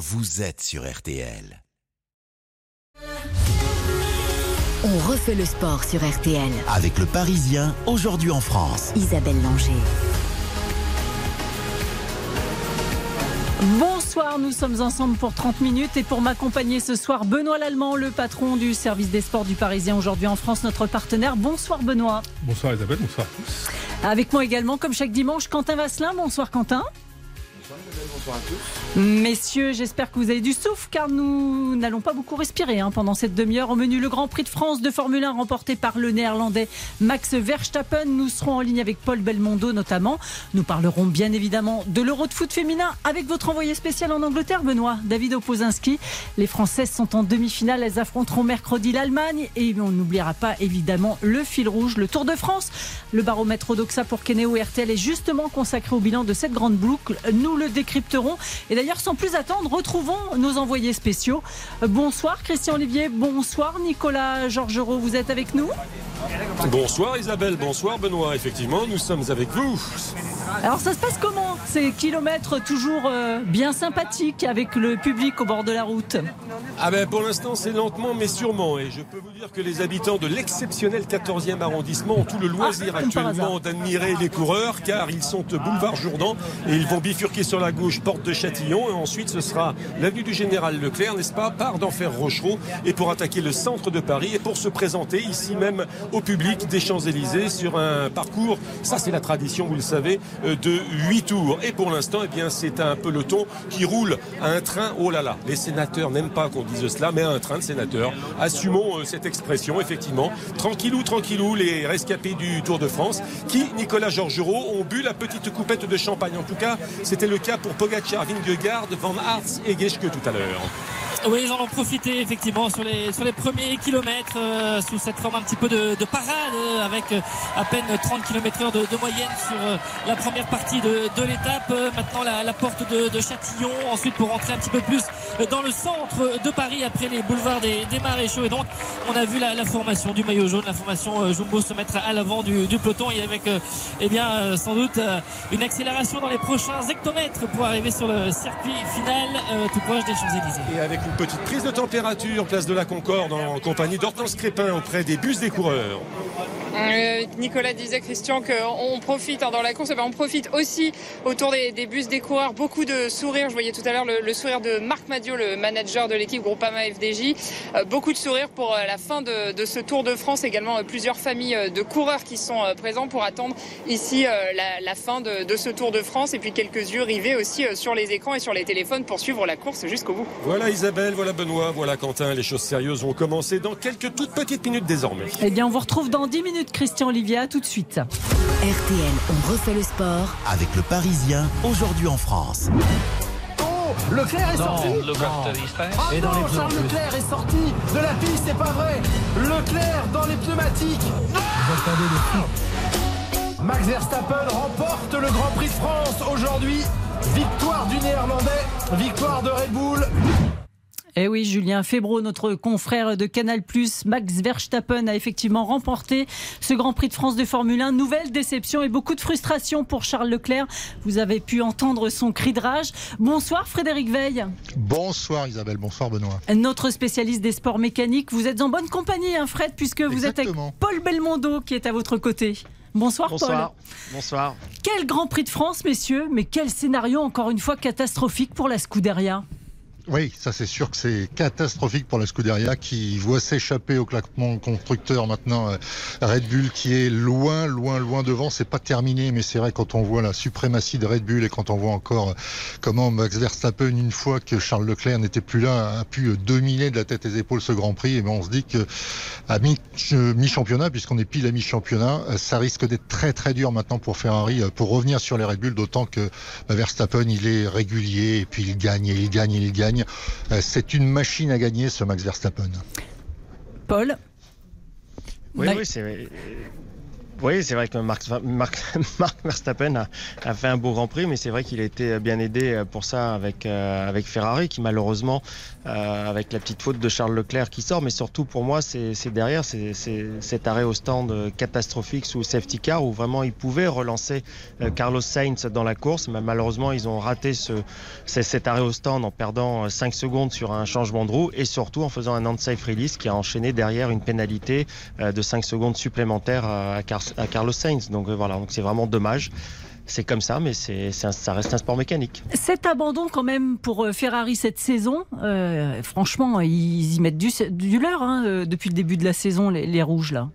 vous êtes sur RTL. On refait le sport sur RTL. Avec le Parisien, aujourd'hui en France. Isabelle Langer. Bonsoir, nous sommes ensemble pour 30 minutes et pour m'accompagner ce soir, Benoît Lallemand, le patron du service des sports du Parisien aujourd'hui en France, notre partenaire. Bonsoir Benoît. Bonsoir Isabelle, bonsoir à tous. Avec moi également, comme chaque dimanche, Quentin Vasselin. Bonsoir Quentin. Messieurs, j'espère que vous avez du souffle car nous n'allons pas beaucoup respirer hein, pendant cette demi-heure. Au menu, le Grand Prix de France de Formule 1 remporté par le néerlandais Max Verstappen. Nous serons en ligne avec Paul Belmondo notamment. Nous parlerons bien évidemment de l'Euro de foot féminin avec votre envoyé spécial en Angleterre, Benoît, David Opozinski. Les Françaises sont en demi-finale. Elles affronteront mercredi l'Allemagne et on n'oubliera pas évidemment le fil rouge, le Tour de France. Le baromètre Odoxa pour Kenéo RTL est justement consacré au bilan de cette grande boucle. Nous le décrypterons. Et d'ailleurs, sans plus attendre, retrouvons nos envoyés spéciaux. Euh, Bonsoir Christian Olivier, bonsoir Nicolas Georgerot, vous êtes avec nous? Bonsoir Isabelle, bonsoir Benoît. Effectivement, nous sommes avec vous. Alors ça se passe comment Ces kilomètres toujours euh, bien sympathiques avec le public au bord de la route? Ah ben pour l'instant c'est lentement mais sûrement. Et je peux vous dire que les habitants de l'exceptionnel 14e arrondissement ont tout le loisir Ah, par actuellement d'admirer les coureurs car ils sont boulevard Jourdan et ils vont bifurquer sur la gauche porte de Châtillon. Et ensuite ce sera l'avenue du Général Leclerc n'est-ce pas part d'Enfer Rochereau et pour attaquer le centre de Paris et pour se présenter ici même au public des Champs-Élysées sur un parcours, ça c'est la tradition vous le savez, de 8 tours. Et pour l'instant eh c'est un peloton qui roule à un train, oh là là, les sénateurs n'aiment pas qu'on dise cela mais à un train de sénateurs, assumons euh, cette expression effectivement, tranquillou tranquillou les rescapés du Tour de France qui, Nicolas Georgerot, ont bu la petite coupette de champagne. En tout cas c'était le cas pour Pogacar, Vingegaard, Van Aert et Geschke tout à l'heure. Oui, ils en ont profité effectivement sur les, sur les premiers kilomètres euh, sous cette forme un petit peu de, de parade euh, avec euh, à peine 30 km heure de, de moyenne sur euh, la première partie de, de l'étape. Maintenant la, la porte de, Châtillon, ensuite pour rentrer un petit peu plus dans le centre de Paris après les boulevards des, des Maréchaux. Et donc on a vu la, la formation du maillot jaune, la formation Jumbo se mettre à l'avant du, du peloton et avec eh bien sans doute une accélération dans les prochains hectomètres pour arriver sur le circuit final tout proche des Champs-Élysées. Une petite prise de température, place de la Concorde, en compagnie d'Hortense Crépin auprès des bus des coureurs. Euh, Nicolas disait, Christian, qu'on profite hein, dans la course, eh ben, on profite aussi autour des, des bus des coureurs. Beaucoup de sourires. Je voyais tout à l'heure le, le sourire de Marc Madio, le manager de l'équipe Groupama FDJ. Euh, beaucoup de sourires pour euh, la fin de, de ce Tour de France. Également plusieurs familles de coureurs qui sont présents pour attendre ici la, la fin de, de ce Tour de France. Et puis quelques yeux rivés aussi sur les écrans et sur les téléphones pour suivre la course jusqu'au bout. Voilà Isabelle, voilà Benoît, voilà Quentin. Les choses sérieuses vont commencer dans quelques toutes petites minutes désormais. Eh bien, on vous retrouve dans 10 minutes, Christian Olivier. À tout de suite. RTL, on refait le sport. Avec le Parisien, aujourd'hui en France. Leclerc est sorti Ah non, Charles Leclerc est sorti de la piste, c'est pas vrai Leclerc dans les pneumatiques Max Verstappen remporte le Grand Prix de France aujourd'hui. Victoire du Néerlandais, victoire de Red Bull. Eh oui, Julien Febro, notre confrère de Canal+, Max Verstappen a effectivement remporté ce Grand Prix de France de Formule 1. Nouvelle déception et beaucoup de frustration pour Charles Leclerc. Vous avez pu entendre son cri de rage. Bonsoir Frédéric Veil, Bonsoir Isabelle, bonsoir Benoît. notre spécialiste des sports mécaniques. Vous êtes en bonne compagnie, hein, Fred, puisque vous êtes avec Paul Belmondo qui est à votre côté. Bonsoir, Bonsoir. Paul. Bonsoir. Quel Grand Prix de France, messieurs, mais quel scénario encore une fois catastrophique pour la Scuderia? Oui, ça c'est sûr que c'est catastrophique pour la Scuderia qui voit s'échapper au claquement constructeur maintenant euh, Red Bull qui est loin, loin, loin devant. C'est pas terminé, mais c'est vrai quand on voit la suprématie de Red Bull et quand on voit encore euh, comment Max Verstappen, une fois que Charles Leclerc n'était plus là, a pu euh, dominer de la tête et des épaules ce Grand Prix, et ben on se dit que mi-championnat, puisqu'on est pile à mi-championnat, ça risque d'être très très dur maintenant pour Ferrari pour revenir sur les Red Bull, d'autant que Verstappen il est régulier et puis il gagne et il gagne il gagne. Euh, C'est une machine à gagner ce Max Verstappen. Paul Oui, Ma- oui, c'est. Oui, c'est vrai que Marc, Verstappen a, fait un beau Grand Prix, mais c'est vrai qu'il a été bien aidé pour ça avec, euh, avec Ferrari, qui malheureusement, euh, avec la petite faute de Charles Leclerc qui sort, mais surtout pour moi, c'est derrière, c'est cet arrêt au stand catastrophique sous safety car, où vraiment ils pouvaient relancer euh, Carlos Sainz dans la course, mais malheureusement, ils ont raté ce, cet arrêt au stand en perdant 5 secondes sur un changement de roue, et surtout en faisant un unsafe release qui a enchaîné derrière une pénalité de 5 secondes supplémentaires à, à Carlos Sainz. Donc voilà, donc c'est vraiment dommage c'est comme ça, mais c'est, ça reste un sport mécanique. Cet abandon quand même pour euh, Ferrari cette saison, euh, franchement, ils y mettent du, du leur hein, euh, depuis le début de la saison, les, les rouges là.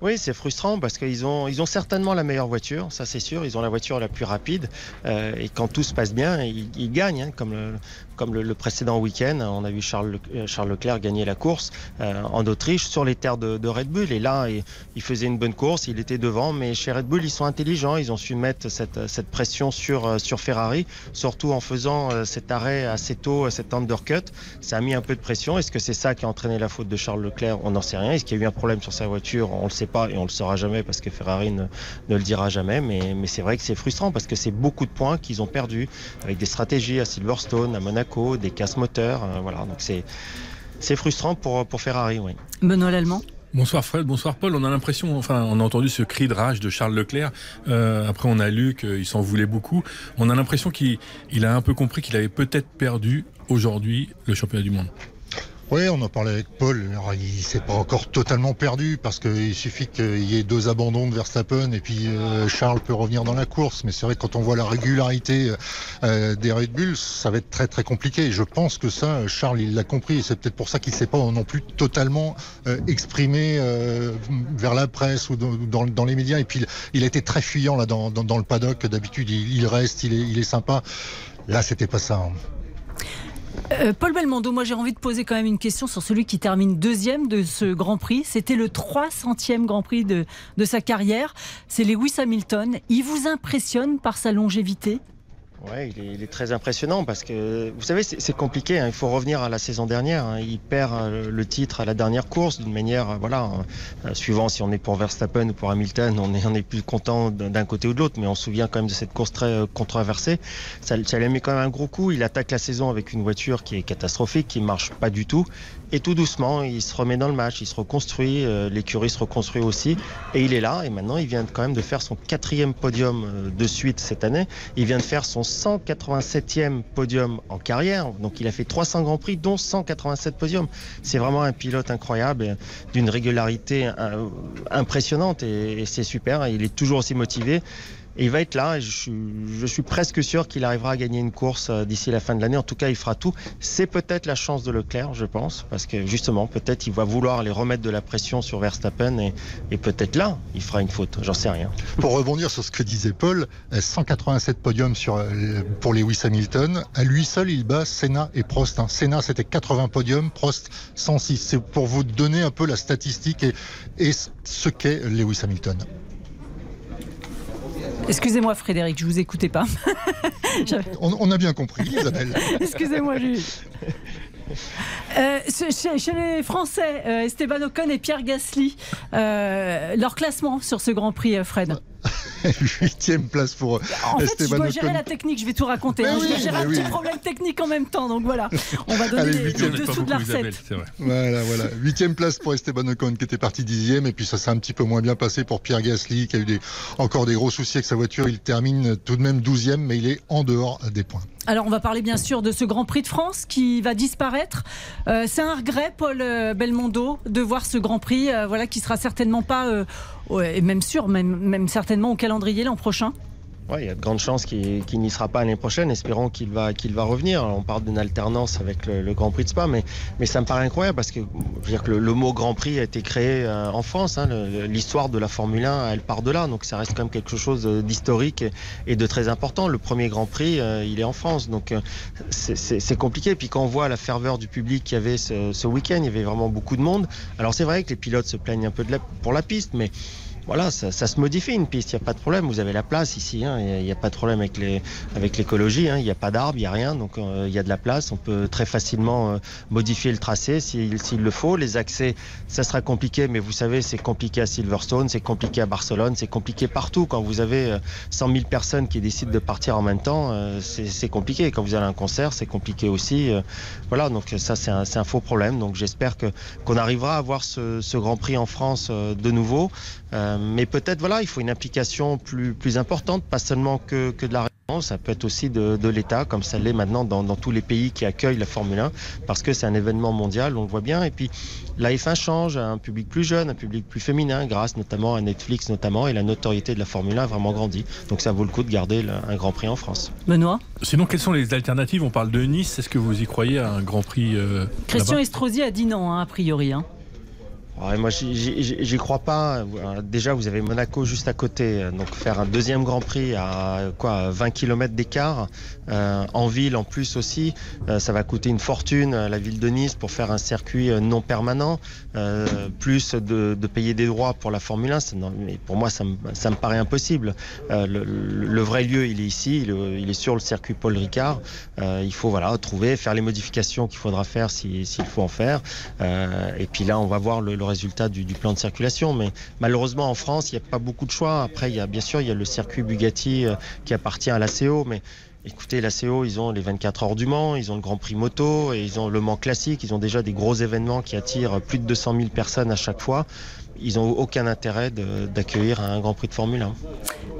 Oui, c'est frustrant parce qu'ils ont, ils ont certainement la meilleure voiture, ça c'est sûr. Ils ont la voiture la plus rapide euh, et quand tout se passe bien, ils, gagnent. Hein, comme le, comme le, précédent week-end, on a vu Charles, euh, Charles Leclerc gagner la course euh, en Autriche sur les terres de, Red Bull. Et là, il, faisait une bonne course, il était devant. Mais chez Red Bull, ils sont intelligents. Ils ont su mettre cette, cette pression sur, sur Ferrari, surtout en faisant cet arrêt assez tôt, cet undercut. Ça a mis un peu de pression. Est-ce que c'est ça qui a entraîné la faute de Charles Leclerc? On n'en sait rien. Est-ce qu'il y a eu un problème sur sa voiture? On le sait pas et on le saura jamais parce que Ferrari ne, le dira jamais. Mais, mais c'est vrai que c'est frustrant parce que c'est beaucoup de points qu'ils ont perdus avec des stratégies à Silverstone, à Monaco, des casse moteurs. Euh, voilà, donc c'est c'est frustrant pour, pour Ferrari. Oui. Benoît Lallemand Bonsoir Fred, bonsoir Paul. On a l'impression, enfin, on a entendu ce cri de rage de Charles Leclerc. Euh, après, on a lu qu'il s'en voulait beaucoup. On a l'impression qu'il a un peu compris qu'il avait peut-être perdu aujourd'hui le championnat du monde. Oui, on en parlait avec Paul. Alors, il s'est pas encore totalement perdu parce qu'il suffit qu'il y ait deux abandons de Verstappen et puis euh, Charles peut revenir dans la course. Mais c'est vrai que quand on voit la régularité euh, des Red Bull, ça va être très très compliqué. je pense que ça, Charles, il l'a compris. C'est peut-être pour ça qu'il s'est pas non plus totalement euh, exprimé vers la presse ou dans, les médias. Et puis il a été très fuyant là dans, le paddock. D'habitude, il, reste, il est, il est sympa. Là, c'était pas ça. Hein. Euh, Paul Belmondo, moi j'ai envie de poser quand même une question sur celui qui termine deuxième de ce Grand Prix. C'était le 300e Grand Prix de, de sa carrière. C'est Lewis Hamilton. Il vous impressionne par sa longévité? Ouais, il est, très impressionnant parce que vous savez, c'est compliqué. Hein. Il faut revenir à la saison dernière. Hein. Il perd euh, le titre à la dernière course d'une manière, euh, voilà, euh, suivant si on est pour Verstappen ou pour Hamilton, on est, plus content d'un côté ou de l'autre. Mais on se souvient quand même de cette course très controversée. Ça, ça lui mis quand même un gros coup. Il attaque la saison avec une voiture qui est catastrophique, qui marche pas du tout. Et tout doucement, il se remet dans le match, il se reconstruit, l'écurie se reconstruit aussi. Et il est là. Et maintenant, il vient quand même de faire son quatrième podium de suite cette année. Il vient de faire son 187e podium en carrière. Donc il a fait 300 Grands Prix, dont 187 podiums. C'est vraiment un pilote incroyable, d'une régularité euh, impressionnante et c'est super. Il est toujours aussi motivé il va être là. Et je, suis, presque sûr qu'il arrivera à gagner une course euh, d'ici la fin de l'année. En tout cas, il fera tout. C'est peut-être la chance de Leclerc, je pense, parce que justement, peut-être il va vouloir les remettre de la pression sur Verstappen et, et peut-être là, il fera une faute. J'en sais rien. Pour rebondir sur ce que disait Paul, 187 euh, podiums euh, pour Lewis Hamilton. À lui seul, il bat Senna et Prost. Hein. Senna, c'était 80 podiums, Prost 106. C'est pour vous donner un peu la statistique et, et ce qu'est Lewis Hamilton. Excusez-moi Frédéric, je vous écoutais pas. on, a bien compris, Isabelle. Excusez-moi, Jules. Euh, chez, les Français, euh, Esteban Ocon et Pierre Gasly, euh, leur classement sur ce Grand Prix, Fred? Huitième place pour en fait, je dois gérer la technique, je vais tout raconter. Hein. je dois gérer un petit problème technique en même temps, donc voilà. On va donner les, dessous de la recette. Voilà, voilà. Huitième place pour Esteban Ocon qui était parti dixième, et puis ça s'est un petit peu moins bien passé pour Pierre Gasly qui a eu des, encore des gros soucis avec sa voiture. Il termine tout de même douzième, mais il est en dehors des points. Alors on va parler bien sûr de ce Grand Prix de France qui va disparaître. Euh, c'est un regret, Paul euh, Belmondo, de voir ce Grand Prix, euh, voilà, qui sera certainement pas, et même sûr, même, même certainement au calendrier l'an prochain. Ouais, il y a de grandes chances qu'il n'y sera pas l'année prochaine. Espérons qu'il va, qu'il va revenir. on parle d'une alternance avec le, Grand Prix de Spa, mais, mais ça me paraît incroyable parce que, je veux dire que le, mot Grand Prix a été créé euh, en France. Hein. L'histoire de la Formule 1, elle part de là. Donc ça reste quand même quelque chose d'historique et, de très important. Le premier Grand Prix, euh, il est en France. Donc euh, c'est compliqué. Et puis quand on voit la ferveur du public qu'il y avait ce, week-end, il y avait vraiment beaucoup de monde. Alors c'est vrai que les pilotes se plaignent un peu pour la piste, mais voilà, ça, se modifie une piste, il n'y a pas de problème. Vous avez la place ici, hein, il n'y a, pas de problème avec l'écologie. Hein, il n'y a pas d'arbres, il n'y a rien, donc euh, il y a de la place. On peut très facilement euh, modifier le tracé s'il le faut. Les accès, ça sera compliqué, mais vous savez, c'est compliqué à Silverstone, c'est compliqué à Barcelone, c'est compliqué partout. Quand vous avez 100 000 personnes qui décident de partir en même temps, c'est compliqué. Quand vous allez à un concert, c'est compliqué aussi. voilà, donc ça c'est un, faux problème. Donc j'espère que qu'on arrivera à avoir ce, Grand Prix en France de nouveau. Euh, mais peut-être, voilà, il faut une implication plus, plus importante, pas seulement que, que de la région, ça peut être aussi de, de l'État, comme ça l'est maintenant dans, dans, tous les pays qui accueillent la Formule 1, parce que c'est un événement mondial, on le voit bien. Et puis, la F1 change, un public plus jeune, un public plus féminin, grâce notamment à Netflix notamment, et la notoriété de la Formule 1 a vraiment grandi. Donc ça vaut le coup de garder un Grand Prix en France. Benoît? Sinon, quelles sont les alternatives? On parle de Nice, est-ce que vous y croyez à un Grand Prix euh, Christian Estrosi a dit non, hein, a priori. Hein moi, j'y crois pas. Déjà, vous avez Monaco juste à côté, donc faire un deuxième Grand Prix à quoi 20 km d'écart, euh, en ville en plus aussi, euh, ça va coûter une fortune à la ville de Nice pour faire un circuit euh, non permanent, plus de, payer des droits pour la Formule 1. mais pour moi, ça me, paraît impossible. Le, vrai lieu, il est ici, il, est sur le circuit Paul Ricard. il faut voilà trouver, faire les modifications qu'il faudra faire s'il faut en faire. et puis là, on va voir le résultat du, plan de circulation. Mais malheureusement, en France, il n'y a pas beaucoup de choix. Après, il y a, bien sûr, il y a le circuit Bugatti euh, qui appartient à l'ACO, mais Écoutez, la CO, ils ont les 24 heures du Mans, ils ont le Grand Prix moto et ils ont le Mans classique. Ils ont déjà des gros événements qui attirent plus de 200 000 personnes à chaque fois. Ils n'ont aucun intérêt d'accueillir un Grand Prix de Formule 1.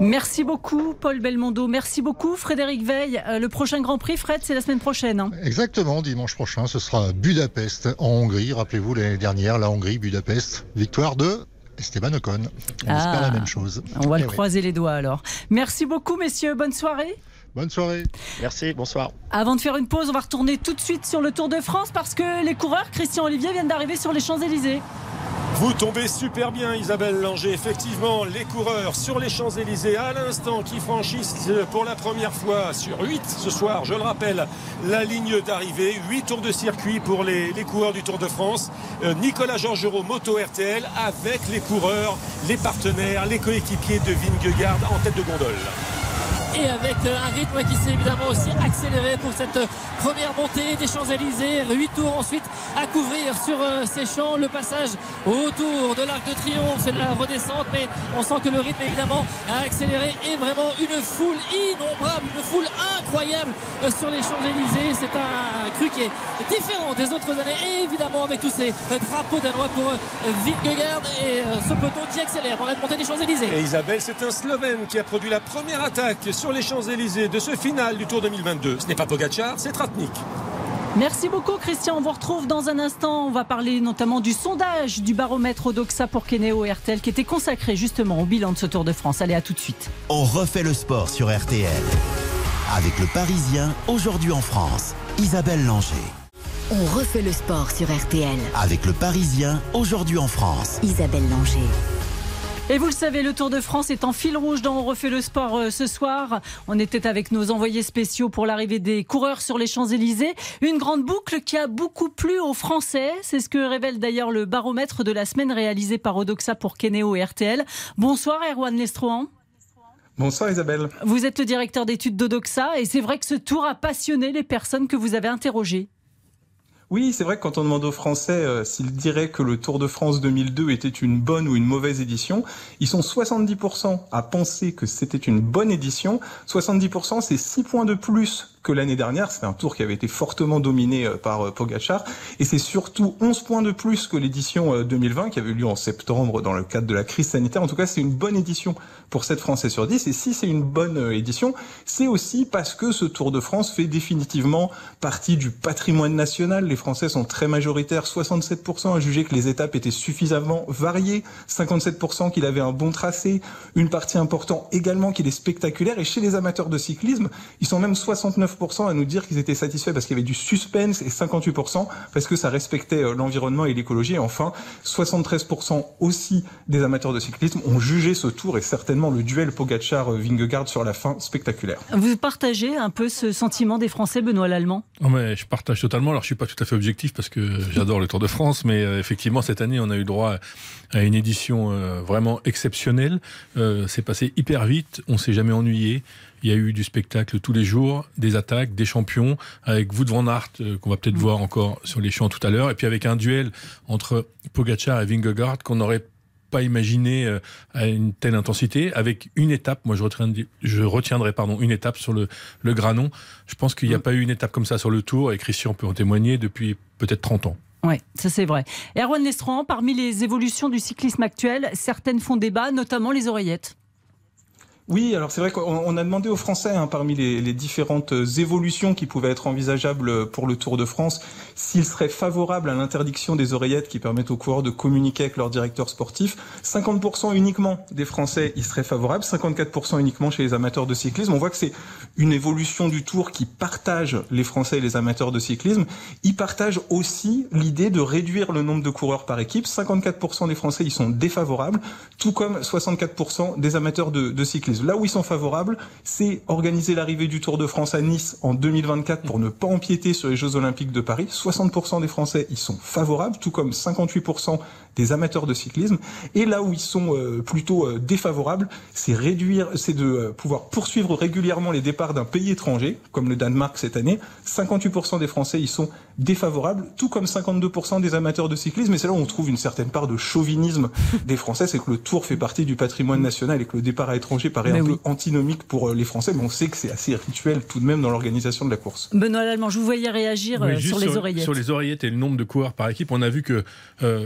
Merci beaucoup, Paul Belmondo. Merci beaucoup, Frédéric Veil. Euh, le prochain Grand Prix, Fred, c'est la semaine prochaine. Hein. Exactement, dimanche prochain, ce sera Budapest en Hongrie. Rappelez-vous, l'année dernière, la Hongrie, Budapest. Victoire de Esteban Ocon. On ah, espère la même chose. On va le eh croiser les doigts alors. Merci beaucoup, messieurs. Bonne soirée. Bonne soirée. Merci, bonsoir. Avant de faire une pause, on va retourner tout de suite sur le Tour de France parce que les coureurs, Christian Olivier, viennent d'arriver sur les Champs-Élysées. Vous tombez super bien Isabelle Langer. Effectivement, les coureurs sur les Champs-Élysées à l'instant qui franchissent pour la première fois sur 8 ce soir, je le rappelle, la ligne d'arrivée. 8 tours de circuit pour les, coureurs du Tour de France. Euh, Nicolas Georgerot, Moto RTL, avec les coureurs, les partenaires, les coéquipiers de Vingegaard en tête de gondole et avec euh, un rythme qui s'est évidemment aussi accéléré pour cette euh, première montée des Champs-Élysées. 8 tours ensuite à couvrir sur euh, ces champs. Le passage autour de l'Arc de Triomphe, c'est de la redescente, mais on sent que le rythme évidemment a accéléré et vraiment une foule innombrable, une foule incroyable sur les Champs-Élysées. C'est un cru qui est différent des autres années et évidemment avec tous ces drapeaux danois pour Vingegaard et ce peloton qui accélère dans la montée des Champs-Élysées. Isabelle, c'est un Slovène qui a produit la première attaque sur les Champs-Élysées de ce final du Tour 2022. Ce n'est pas Pogacar, c'est Tratnik. Merci beaucoup Christian, on vous retrouve dans un instant. On va parler notamment du sondage du baromètre Odoxa pour Kenéo et RTL qui était consacré justement au bilan de ce Tour de France. Allez à tout de suite. On refait le sport sur RTL. Avec le Parisien, aujourd'hui en France, Isabelle Langer. On refait le sport sur RTL. Avec le Parisien, aujourd'hui en France, Isabelle Langer. Et vous le savez, le Tour de France est en fil rouge dont On refait le sport euh, ce soir. On était avec nos envoyés spéciaux pour l'arrivée des coureurs sur les Champs-Élysées. Une grande boucle qui a beaucoup plu aux Français. C'est ce que révèle d'ailleurs le baromètre de la semaine réalisé par Odoxa pour Kenéo et RTL. Bonsoir Erwan Lestrohan. Bonsoir Isabelle. Vous êtes le directeur d'études d'Odoxa et c'est vrai que ce tour a passionné les personnes que vous avez interrogées. Oui, c'est vrai que quand on demande aux Français euh, s'ils diraient que le Tour de France 2002 était une bonne ou une mauvaise édition, ils sont 70% à penser que c'était une bonne édition. 70%, c'est 6 points de plus que l'année dernière. C'était un tour qui avait été fortement dominé euh, par euh, Pogachar. Et c'est surtout 11 points de plus que l'édition 2020 euh, qui avait eu lieu en septembre dans le cadre de la crise sanitaire. En tout cas, c'est une bonne édition pour 7 Français sur 10. Et si c'est une bonne édition, c'est aussi parce que ce Tour de France fait définitivement partie du patrimoine national. Les Français sont très majoritaires. 67% à juger que les étapes étaient suffisamment variées. 57% qu'il avait un bon tracé. Une partie importante également qu'il est spectaculaire. Et chez les amateurs de cyclisme, ils sont même 69 49% à nous dire qu'ils étaient satisfaits parce qu'il y avait du suspense et 58% parce que ça respectait euh, l'environnement et l'écologie. Et enfin, 73% aussi des amateurs de cyclisme ont jugé ce tour et certainement le duel Pogacar-Vingegaard sur la fin spectaculaire. Vous partagez un peu ce sentiment des Français, Benoît Lallemand? Non mais Je partage totalement. Alors je suis pas tout à fait objectif parce que j'adore le Tour de France, mais euh, effectivement cette année on a eu droit à une édition euh, vraiment exceptionnelle. C'est passé hyper vite, on s'est jamais ennuyé. Il y a eu du spectacle tous les jours, des attaques, des champions, avec Wout van Aert, euh, qu'on va peut-être mm. voir encore sur les champs tout à l'heure, et puis avec un duel entre Pogacar et Vingegaard qu'on n'aurait pas imaginé euh, à une telle intensité, avec une étape, moi je retiendrai, je retiendrai pardon, une étape sur le, le Granon. Je pense qu'il n'y a mm. pas eu une étape comme ça sur le Tour, et Christian peut en témoigner, depuis peut-être 30 ans. Oui, ça c'est vrai. Erwan Lestran, parmi les évolutions du cyclisme actuel, certaines font débat, notamment les oreillettes. Oui, alors c'est vrai qu'on a demandé aux Français, hein, parmi les, différentes évolutions qui pouvaient être envisageables pour le Tour de France, s'ils seraient favorables à l'interdiction des oreillettes qui permettent aux coureurs de communiquer avec leur directeur sportif. 50% uniquement des Français y seraient favorables, 54% uniquement chez les amateurs de cyclisme. On voit que c'est une évolution du Tour qui partage les Français et les amateurs de cyclisme. Ils partagent aussi l'idée de réduire le nombre de coureurs par équipe. 54% des Français y sont défavorables, tout comme 64% des amateurs de cyclisme. Là où ils sont favorables, c'est organiser l'arrivée du Tour de France à Nice en 2024 pour ne pas empiéter sur les Jeux Olympiques de Paris. 60% des Français y sont favorables, tout comme 58% des amateurs de cyclisme. Et là où ils sont euh, plutôt euh, défavorables, c'est réduire, c'est de euh, pouvoir poursuivre régulièrement les départs d'un pays étranger, comme le Danemark cette année. 58% des Français y sont défavorables, tout comme 52% des amateurs de cyclisme. Et c'est là où on trouve une certaine part de chauvinisme des Français, c'est que le Tour fait partie du patrimoine national et que le départ à l'étranger paraît un peu antinomique pour les Français, mais on sait que c'est assez rituel tout de même dans l'organisation de la course. Benoît Lallemand, je vous voyais réagir sur les oreillettes. Sur les oreillettes et le nombre de coureurs par équipe, on a vu que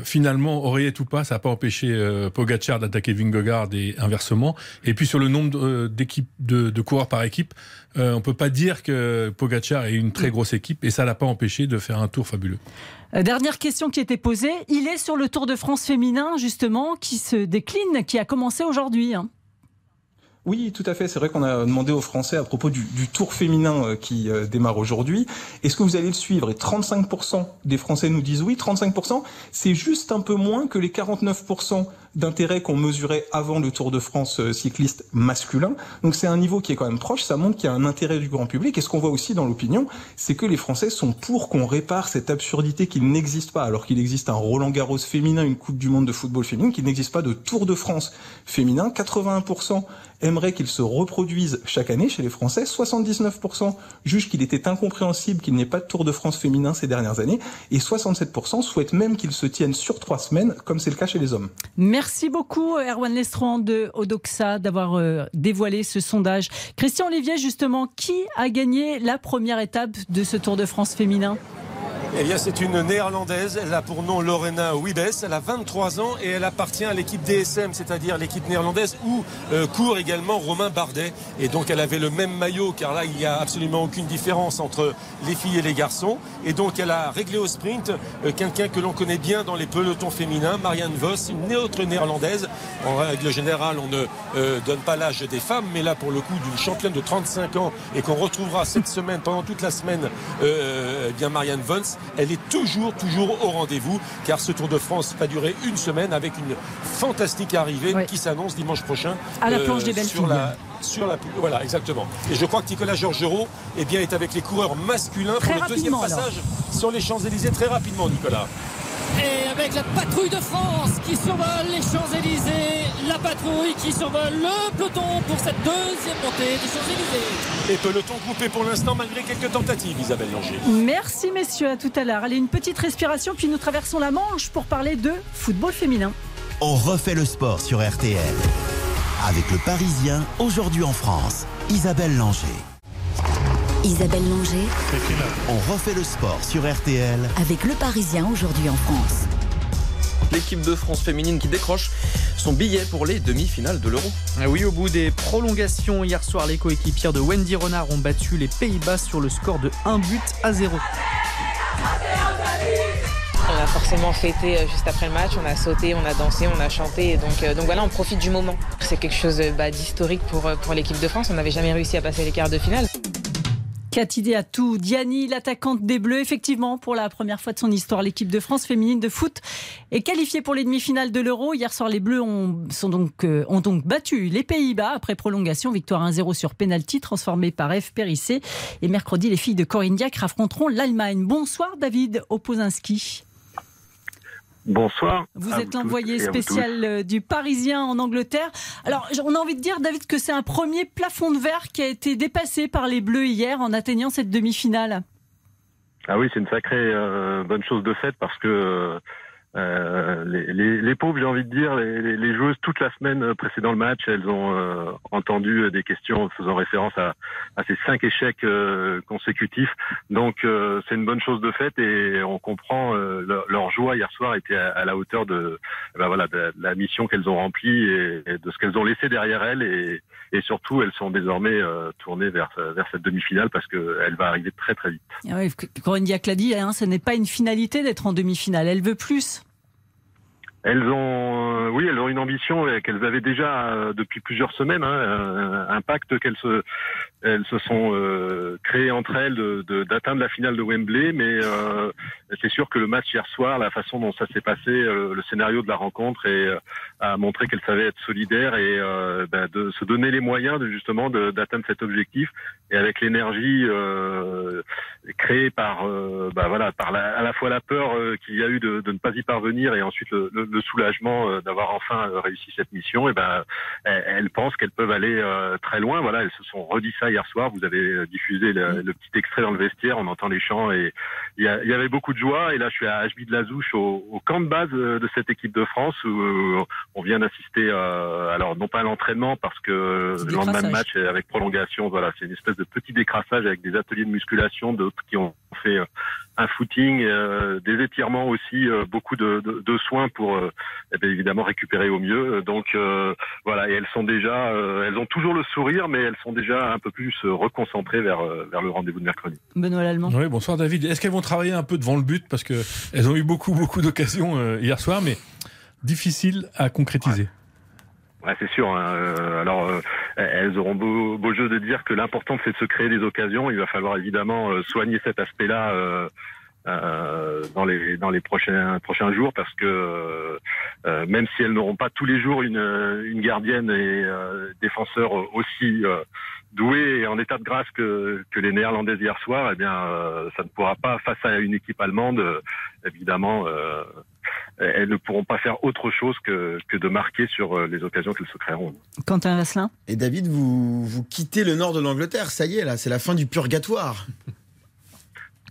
finalement oreillette ou pas, ça n'a pas empêché euh, Pogacar d'attaquer Vingegaard et inversement. Et puis sur le nombre euh, d'équipes de, coureurs par équipe, euh, on peut pas dire que Pogacar ait une très grosse équipe et ça l'a pas empêché de faire un tour fabuleux. Dernière question qui était posée, il est sur le Tour de France féminin justement qui se décline, qui a commencé aujourd'hui. Hein. Oui, tout à fait. C'est vrai qu'on a demandé aux Français à propos du, tour féminin euh, qui euh, démarre aujourd'hui. Est-ce que vous allez le suivre? Et 35% des Français nous disent oui. 35%, c'est juste un peu moins que les 49% d'intérêt qu'on mesurait avant le Tour de France euh, cycliste masculin. Donc c'est un niveau qui est quand même proche. Ça montre qu'il y a un intérêt du grand public. Et ce qu'on voit aussi dans l'opinion, c'est que les Français sont pour qu'on répare cette absurdité qu'il n'existe pas, alors qu'il existe un Roland Garros féminin, une Coupe du Monde de football féminin, qu'il n'existe pas de Tour de France féminin. 81% aimerait qu'il se reproduise chaque année chez les Français. 79% jugent qu'il était incompréhensible qu'il n'y ait pas de Tour de France féminin ces dernières années. Et 67% souhaitent même qu'il se tienne sur trois semaines, comme c'est le cas chez les hommes. Beaucoup, Erwan Lestrand de Odoxa, d'avoir euh, dévoilé ce sondage. Christian Olivier, justement, qui a gagné la première étape de ce Tour de France féminin? Eh bien, c'est une néerlandaise. Elle a pour nom Lorena Wiebes. Elle a 23 ans et elle appartient à l'équipe DSM, c'est-à-dire l'équipe néerlandaise où euh, court également Romain Bardet. Et donc, elle avait le même maillot, car là, il n'y a absolument aucune différence entre les filles et les garçons. Et donc, elle a réglé au sprint euh, quelqu'un que l'on connaît bien dans les pelotons féminins, Marianne Vos, une autre néerlandaise. En règle générale, on ne euh, donne pas l'âge des femmes, mais là, pour le coup, d'une championne de 35 ans et qu'on retrouvera cette semaine, pendant toute la semaine, eh bien Marianne Vos elle est toujours, toujours au rendez-vous, car ce Tour de France va durer une semaine avec une fantastique arrivée qui s'annonce dimanche prochain. À la planche des belles sur la, sur la, voilà, exactement. Et je crois que Nicolas Georgerot eh bien, est avec les coureurs masculins pour le deuxième passage sur les Champs-Élysées très rapidement, Nicolas. Et avec la patrouille de France qui survole les Champs-Élysées, la patrouille qui survole le peloton pour cette deuxième montée des Champs-Élysées. Et peloton coupé pour l'instant malgré quelques tentatives, Isabelle Langer. Merci messieurs, à tout à l'heure. Allez, une petite respiration, puis nous traversons la Manche pour parler de football féminin. On refait le sport sur RTL. Avec le Parisien, aujourd'hui en France, Isabelle Langer. Isabelle Langer. On refait le sport sur RTL. Avec le Parisien aujourd'hui en France. L'équipe de France féminine qui décroche son billet pour les demi-finales de l'Euro. Ah oui, au bout des prolongations, hier soir, les coéquipières de Wendy Renard ont battu les Pays-Bas sur le score de 1 but à 0. On a forcément fêté euh, juste après le match, on a sauté, on a dansé, on a chanté. donc, euh, donc voilà, on profite du moment. C'est quelque chose bah, d'historique pour, euh, pour l'équipe de France. On n'avait jamais réussi à passer les quarts de finale. Cathy tout Diani, l'attaquante des Bleus, effectivement, pour la première fois de son histoire, l'équipe de France féminine de foot est qualifiée pour les demi-finales de l'Euro. Hier soir, les Bleus ont, donc, euh, ont donc battu les Pays-Bas après prolongation, victoire 1-0 sur penalty transformée par F. Périssé. Et mercredi, les filles de Corinne Diacre affronteront l'Allemagne. Bonsoir David Opozinski. Bonsoir. Vous êtes l'envoyé spécial euh, du Parisien en Angleterre. Alors, on a envie de dire, David, que c'est un premier plafond de verre qui a été dépassé par les Bleus hier en atteignant cette demi-finale. Ah oui, c'est une sacrée euh, bonne chose de fait parce que euh, euh, les, les, pauvres, j'ai envie de dire, les, les, joueuses toute la semaine précédant le match, elles ont euh, entendu des questions faisant référence à, à ces cinq échecs euh, consécutifs. Donc c'est une bonne chose de fait et on comprend leur, joie hier soir était à, la hauteur de, ben voilà, de la mission qu'elles ont remplie et, de ce qu'elles ont laissé derrière elles et, et surtout elles sont désormais tournées vers, vers cette demi-finale parce qu'elle va arriver très très vite. Ah oui, Corinne Diac l'a dit, hein, ce n'est pas une finalité d'être en demi-finale, elle veut plus. Elles ont, euh, oui, elles ont une ambition qu'elles avaient déjà euh, depuis plusieurs semaines, hein, un pacte qu'elles se, elles se sont euh, créées entre elles d'atteindre de, la finale de Wembley, mais c'est sûr que le match hier soir, la façon dont ça s'est passé, le scénario de la rencontre, et, a montré qu'elles savaient être solidaires et ben, de se donner les moyens de justement d'atteindre cet objectif, et avec l'énergie créée par, ben, voilà, par la, à la fois la peur qu'il y a eu de, de, ne pas y parvenir et ensuite le, le le soulagement euh, d'avoir enfin euh, réussi cette mission, et eh ben elles, pensent qu'elles peuvent aller euh, très loin. Voilà, elles se sont redit ça hier soir. Vous avez diffusé le, petit extrait dans le vestiaire, on entend les chants et il y, avait beaucoup de joie. Et là, je suis à HB de la Zouche, au, camp de base de cette équipe de France où on vient d'assister, alors non pas à l'entraînement parce que le lendemain de match avec prolongation, voilà, c'est une espèce de petit décrassage avec des ateliers de musculation, d'autres qui ont fait un footing, euh, des étirements aussi, euh, beaucoup de, de, de, soins pour euh, eh évidemment récupérer au mieux. Donc voilà, et elles sont déjà, elles ont toujours le sourire, mais elles sont déjà un peu plus reconcentrées vers vers le rendez-vous de mercredi. Benoît Lallemand. Oui, bonsoir David. Est-ce qu'elles vont travailler un peu devant le but? Parce que elles ont eu beaucoup beaucoup d'occasions hier soir, mais difficile à concrétiser. Ouais, c'est sûr. Hein. alors, elles auront beau, beau, jeu de dire que l'important c'est de se créer des occasions. Il va falloir évidemment soigner cet aspect-là euh, dans les dans les prochains prochains jours parce que euh, même si elles n'auront pas tous les jours une une gardienne et euh, défenseur aussi doués et en état de grâce que, que les Néerlandaises hier soir, eh bien, ça ne pourra pas face à une équipe allemande. évidemment, elles ne pourront pas faire autre chose que, que de marquer sur les occasions qu'elles se créeront. Quentin Vasselin. Et David, vous vous quittez le nord de l'Angleterre. Ça y est, là, c'est la fin du purgatoire.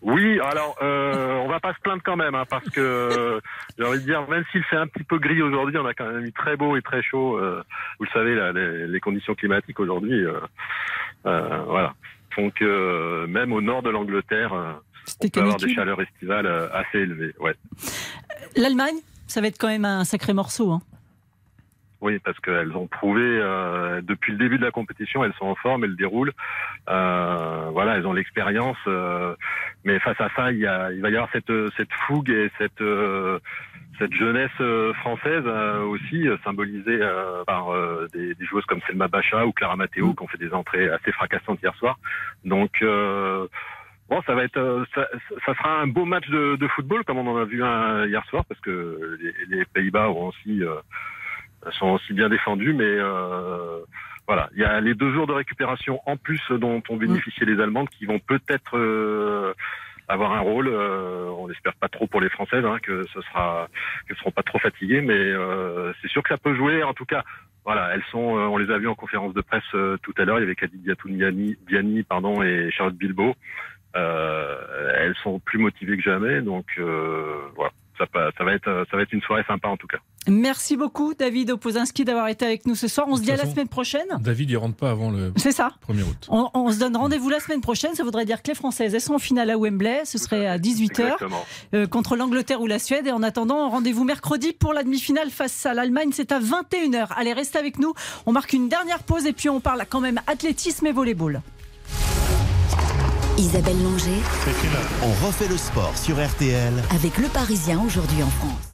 Oui, alors euh, on va pas se plaindre quand même, hein, parce que j'ai envie de dire, même s'il fait un petit peu gris aujourd'hui, on a quand même eu très beau et très chaud. Euh, vous le savez, là, les, conditions climatiques aujourd'hui, euh, euh, voilà, font que même au nord de l'Angleterre, on peut avoir des chaleurs estivales assez élevées. Ouais. L'Allemagne, ça va être quand même un sacré morceau. Hein. Oui, parce qu'elles ont prouvé euh, depuis le début de la compétition, elles sont en forme, elles déroulent. Euh, voilà, elles ont l'expérience. Euh, mais face à ça, il, y a, il va y avoir cette, cette fougue et cette, cette jeunesse française aussi, symbolisée par des, des, joueuses comme Selma Bacha ou Clara Matteo, mm. qui ont fait des entrées assez fracassantes hier soir. Donc Bon, ça va être, ça, ça, sera un beau match de, de, football comme on en a vu un hier soir parce que les, les Pays-Bas ont aussi sont aussi bien défendus, mais euh, voilà, il y a les deux jours de récupération en plus dont ont bénéficié les Allemandes qui vont peut-être euh, avoir un rôle. Euh, on n'espère pas trop pour les Françaises, hein, que ce sera, qu'elles seront pas trop fatiguées, mais euh, c'est sûr que ça peut jouer. En tout cas, voilà, elles sont, on les a vues en conférence de presse tout à l'heure. Il y avait Khadija Diani, Diani, pardon, et Charlotte Bilbao. elles sont plus motivées que jamais, donc voilà ça, va être, ça va être une soirée sympa en tout cas. Merci beaucoup David Opozinski d'avoir été avec nous ce soir. On se dit à la semaine prochaine. David, il rentre pas avant le C'est ça. 1er août. On, se donne rendez-vous la semaine prochaine. Ça voudrait dire que les Françaises, elles sont en finale à Wembley. Ce serait à 18h euh, contre l'Angleterre ou la Suède. Et en attendant, rendez-vous mercredi pour la demi-finale face à l'Allemagne. C'est à 21h. Allez, restez avec nous. On marque une dernière pause et puis on parle quand même athlétisme et volleyball. Isabelle Langer. On refait le sport sur RTL avec le Parisien aujourd'hui en France.